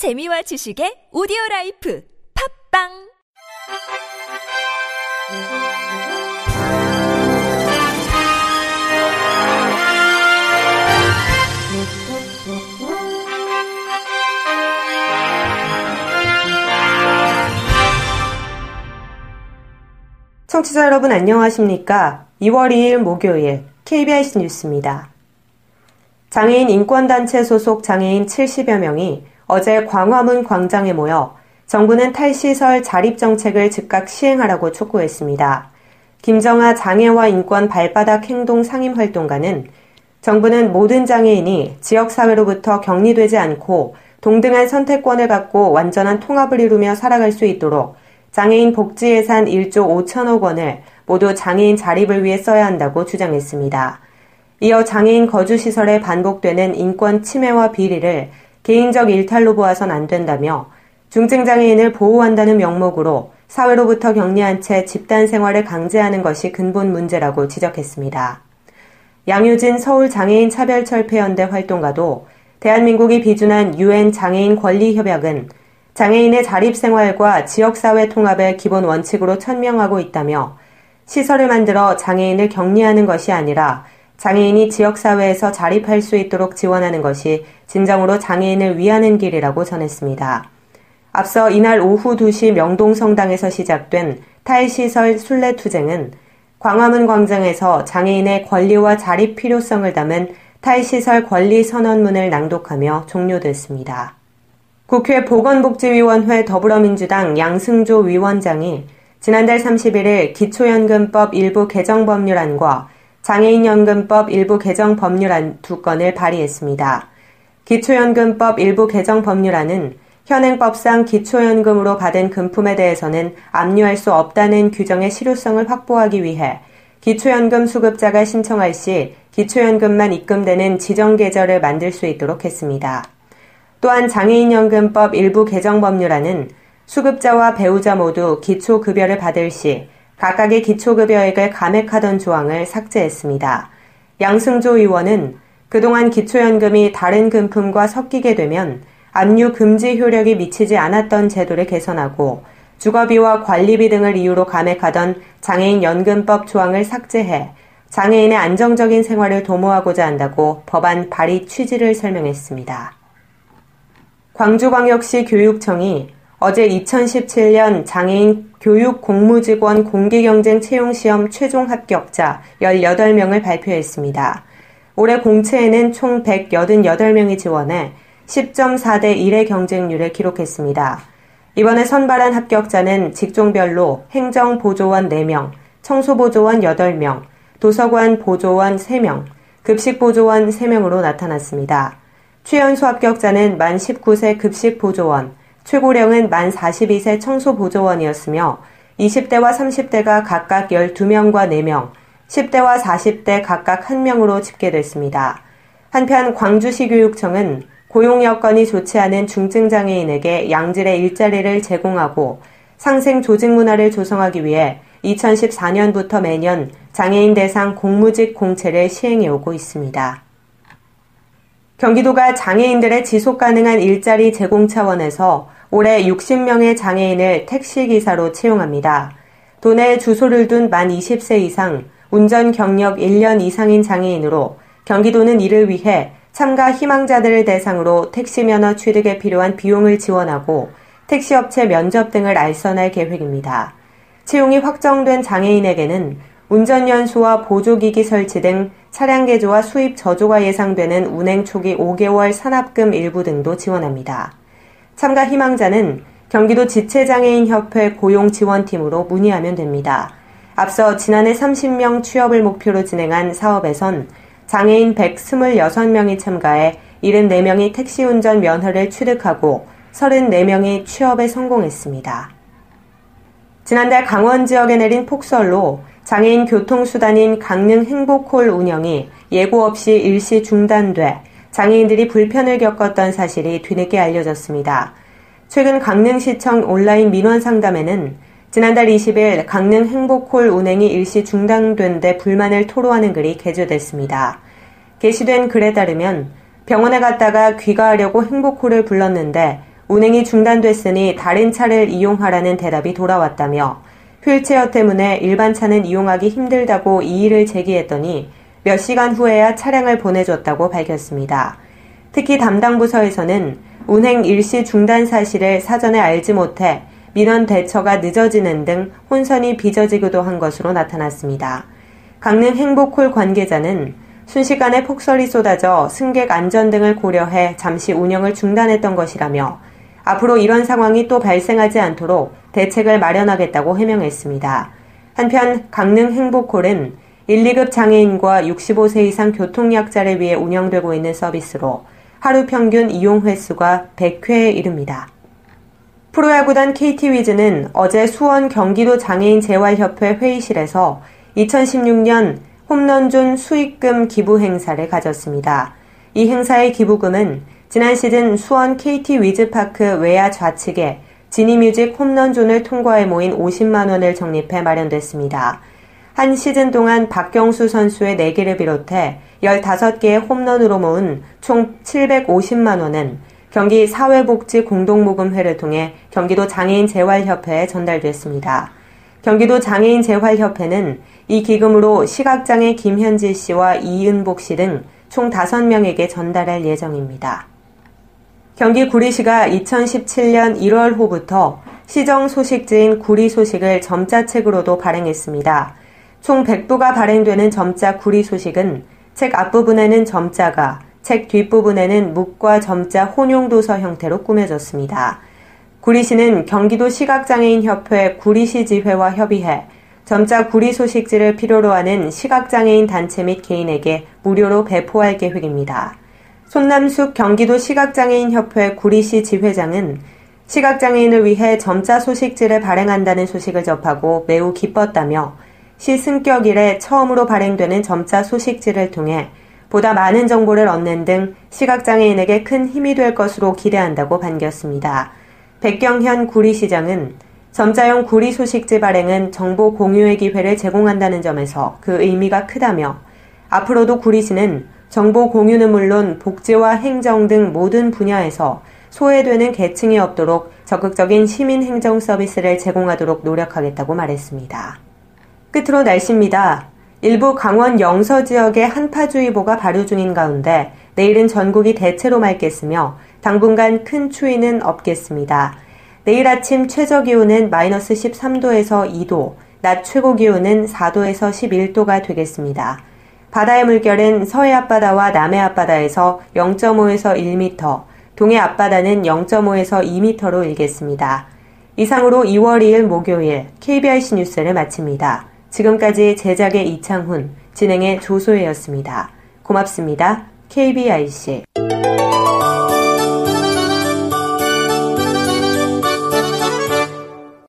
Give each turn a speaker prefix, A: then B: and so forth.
A: 재미와 지식의 오디오 라이프 팝빵
B: 청취자 여러분 안녕하십니까? 2월 2일 목요일 KBS 뉴스입니다. 장애인 인권단체 소속 장애인 70여 명이 어제 광화문 광장에 모여 정부는 탈시설 자립 정책을 즉각 시행하라고 촉구했습니다. 김정아 장애와 인권 발바닥 행동 상임 활동가는 정부는 모든 장애인이 지역사회로부터 격리되지 않고 동등한 선택권을 갖고 완전한 통합을 이루며 살아갈 수 있도록 장애인 복지 예산 1조 5천억 원을 모두 장애인 자립을 위해 써야 한다고 주장했습니다. 이어 장애인 거주시설에 반복되는 인권 침해와 비리를 개인적 일탈로 보아선 안 된다며 중증장애인을 보호한다는 명목으로 사회로부터 격리한 채 집단 생활을 강제하는 것이 근본 문제라고 지적했습니다. 양효진 서울장애인 차별철폐연대 활동가도 대한민국이 비준한 유엔 장애인 권리협약은 장애인의 자립생활과 지역사회 통합을 기본 원칙으로 천명하고 있다며 시설을 만들어 장애인을 격리하는 것이 아니라 장애인이 지역사회에서 자립할 수 있도록 지원하는 것이 진정으로 장애인을 위하는 길이라고 전했습니다. 앞서 이날 오후 2시 명동성당에서 시작된 탈시설 순례투쟁은 광화문 광장에서 장애인의 권리와 자립 필요성을 담은 탈시설 권리 선언문을 낭독하며 종료됐습니다. 국회 보건복지위원회 더불어민주당 양승조 위원장이 지난달 31일 기초연금법 일부 개정 법률안과 장애인연금법 일부 개정 법률안 두 건을 발의했습니다. 기초연금법 일부 개정 법률안은 현행법상 기초연금으로 받은 금품에 대해서는 압류할 수 없다는 규정의 실효성을 확보하기 위해 기초연금 수급자가 신청할 시 기초연금만 입금되는 지정 계절을 만들 수 있도록 했습니다. 또한 장애인연금법 일부 개정 법률안은 수급자와 배우자 모두 기초급여를 받을 시 각각의 기초급여액을 감액하던 조항을 삭제했습니다. 양승조 의원은 그동안 기초연금이 다른 금품과 섞이게 되면 압류 금지 효력이 미치지 않았던 제도를 개선하고 주거비와 관리비 등을 이유로 감액하던 장애인 연금법 조항을 삭제해 장애인의 안정적인 생활을 도모하고자 한다고 법안 발의 취지를 설명했습니다. 광주광역시 교육청이 어제 2017년 장애인 교육 공무직원 공개경쟁 채용시험 최종 합격자 18명을 발표했습니다. 올해 공채에는 총 188명이 지원해 10.4대 1의 경쟁률을 기록했습니다. 이번에 선발한 합격자는 직종별로 행정보조원 4명, 청소보조원 8명, 도서관 보조원 3명, 급식보조원 3명으로 나타났습니다. 최연소 합격자는 만 19세 급식보조원, 최고령은 만 42세 청소보조원이었으며 20대와 30대가 각각 12명과 4명, 10대와 40대 각각 1명으로 집계됐습니다. 한편 광주시 교육청은 고용 여건이 좋지 않은 중증장애인에게 양질의 일자리를 제공하고 상생 조직 문화를 조성하기 위해 2014년부터 매년 장애인 대상 공무직 공채를 시행해 오고 있습니다. 경기도가 장애인들의 지속 가능한 일자리 제공 차원에서 올해 60명의 장애인을 택시기사로 채용합니다. 도내에 주소를 둔 만 20세 이상, 운전 경력 1년 이상인 장애인으로 경기도는 이를 위해 참가 희망자들을 대상으로 택시 면허 취득에 필요한 비용을 지원하고 택시업체 면접 등을 알선할 계획입니다. 채용이 확정된 장애인에게는 운전연수와 보조기기 설치 등 차량 개조와 수입 저조가 예상되는 운행 초기 5개월 산업금 일부 등도 지원합니다. 참가 희망자는 경기도 지체장애인협회 고용지원팀으로 문의하면 됩니다. 앞서 지난해 30명 취업을 목표로 진행한 사업에선 장애인 126명이 참가해 74명이 택시운전 면허를 취득하고 34명이 취업에 성공했습니다. 지난달 강원 지역에 내린 폭설로 장애인 교통수단인 강릉 행복홀 운영이 예고 없이 일시 중단돼 장애인들이 불편을 겪었던 사실이 뒤늦게 알려졌습니다. 최근 강릉시청 온라인 민원 상담에는 지난달 20일 강릉 행복홀 운행이 일시 중단된 데 불만을 토로하는 글이 게재됐습니다. 게시된 글에 따르면 병원에 갔다가 귀가하려고 행복홀을 불렀는데 운행이 중단됐으니 다른 차를 이용하라는 대답이 돌아왔다며 휠체어 때문에 일반 차는 이용하기 힘들다고 이의를 제기했더니 몇 시간 후에야 차량을 보내줬다고 밝혔습니다. 특히 담당 부서에서는 운행 일시 중단 사실을 사전에 알지 못해 민원 대처가 늦어지는 등 혼선이 빚어지기도 한 것으로 나타났습니다. 강릉 행복홀 관계자는 순식간에 폭설이 쏟아져 승객 안전 등을 고려해 잠시 운영을 중단했던 것이라며 앞으로 이런 상황이 또 발생하지 않도록 대책을 마련하겠다고 해명했습니다. 한편 강릉 행복홀은 1, 2급 장애인과 65세 이상 교통약자를 위해 운영되고 있는 서비스로 하루 평균 이용 횟수가 100회에 이릅니다. 프로야구단 KT 위즈는 어제 수원 경기도 장애인 재활협회 회의실에서 2016년 홈런존 수익금 기부 행사를 가졌습니다. 이 행사의 기부금은 지난 시즌 수원 KT 위즈파크 외야 좌측에 지니뮤직 홈런존을 통과해 모인 50만 원을 적립해 마련됐습니다. 한 시즌 동안 박경수 선수의 4개를 비롯해 15개의 홈런으로 모은 총 750만 원은 경기 사회복지 공동모금회를 통해 경기도 장애인 재활협회에 전달됐습니다. 경기도 장애인 재활협회는 이 기금으로 시각장애 김현지 씨와 이은복 씨 등 총 5명에게 전달할 예정입니다. 경기 구리시가 2017년 1월 호부터 시정 소식지인 구리 소식을 점자책으로도 발행했습니다. 총 100부가 발행되는 점자 구리 소식은 책 앞부분에는 점자가 책 뒷부분에는 묵과 점자 혼용도서 형태로 꾸며졌습니다. 구리시는 경기도 시각장애인협회 구리시 지회와 협의해 점자 구리 소식지를 필요로 하는 시각장애인 단체 및 개인에게 무료로 배포할 계획입니다. 손남숙 경기도 시각장애인협회 구리시 지회장은 시각장애인을 위해 점자 소식지를 발행한다는 소식을 접하고 매우 기뻤다며 시 승격 이래 처음으로 발행되는 점자 소식지를 통해 보다 많은 정보를 얻는 등 시각장애인에게 큰 힘이 될 것으로 기대한다고 반겼습니다. 백경현 구리시장은 점자용 구리 소식지 발행은 정보 공유의 기회를 제공한다는 점에서 그 의미가 크다며 앞으로도 구리시는 정보 공유는 물론 복지와 행정 등 모든 분야에서 소외되는 계층이 없도록 적극적인 시민 행정 서비스를 제공하도록 노력하겠다고 말했습니다. 끝으로 날씨입니다. 일부 강원 영서 지역에 한파주의보가 발효 중인 가운데 내일은 전국이 대체로 맑겠으며 당분간 큰 추위는 없겠습니다. 내일 아침 최저 기온은 마이너스 13도에서 2도, 낮 최고 기온은 4도에서 11도가 되겠습니다. 바다의 물결은 서해 앞바다와 남해 앞바다에서 0.5에서 1m, 동해 앞바다는 0.5에서 2m로 일겠습니다. 이상으로 2월 2일 목요일 KBRC 뉴스를 마칩니다. 지금까지 제작의 이창훈, 진행의 조소혜였습니다. 고맙습니다. KBIC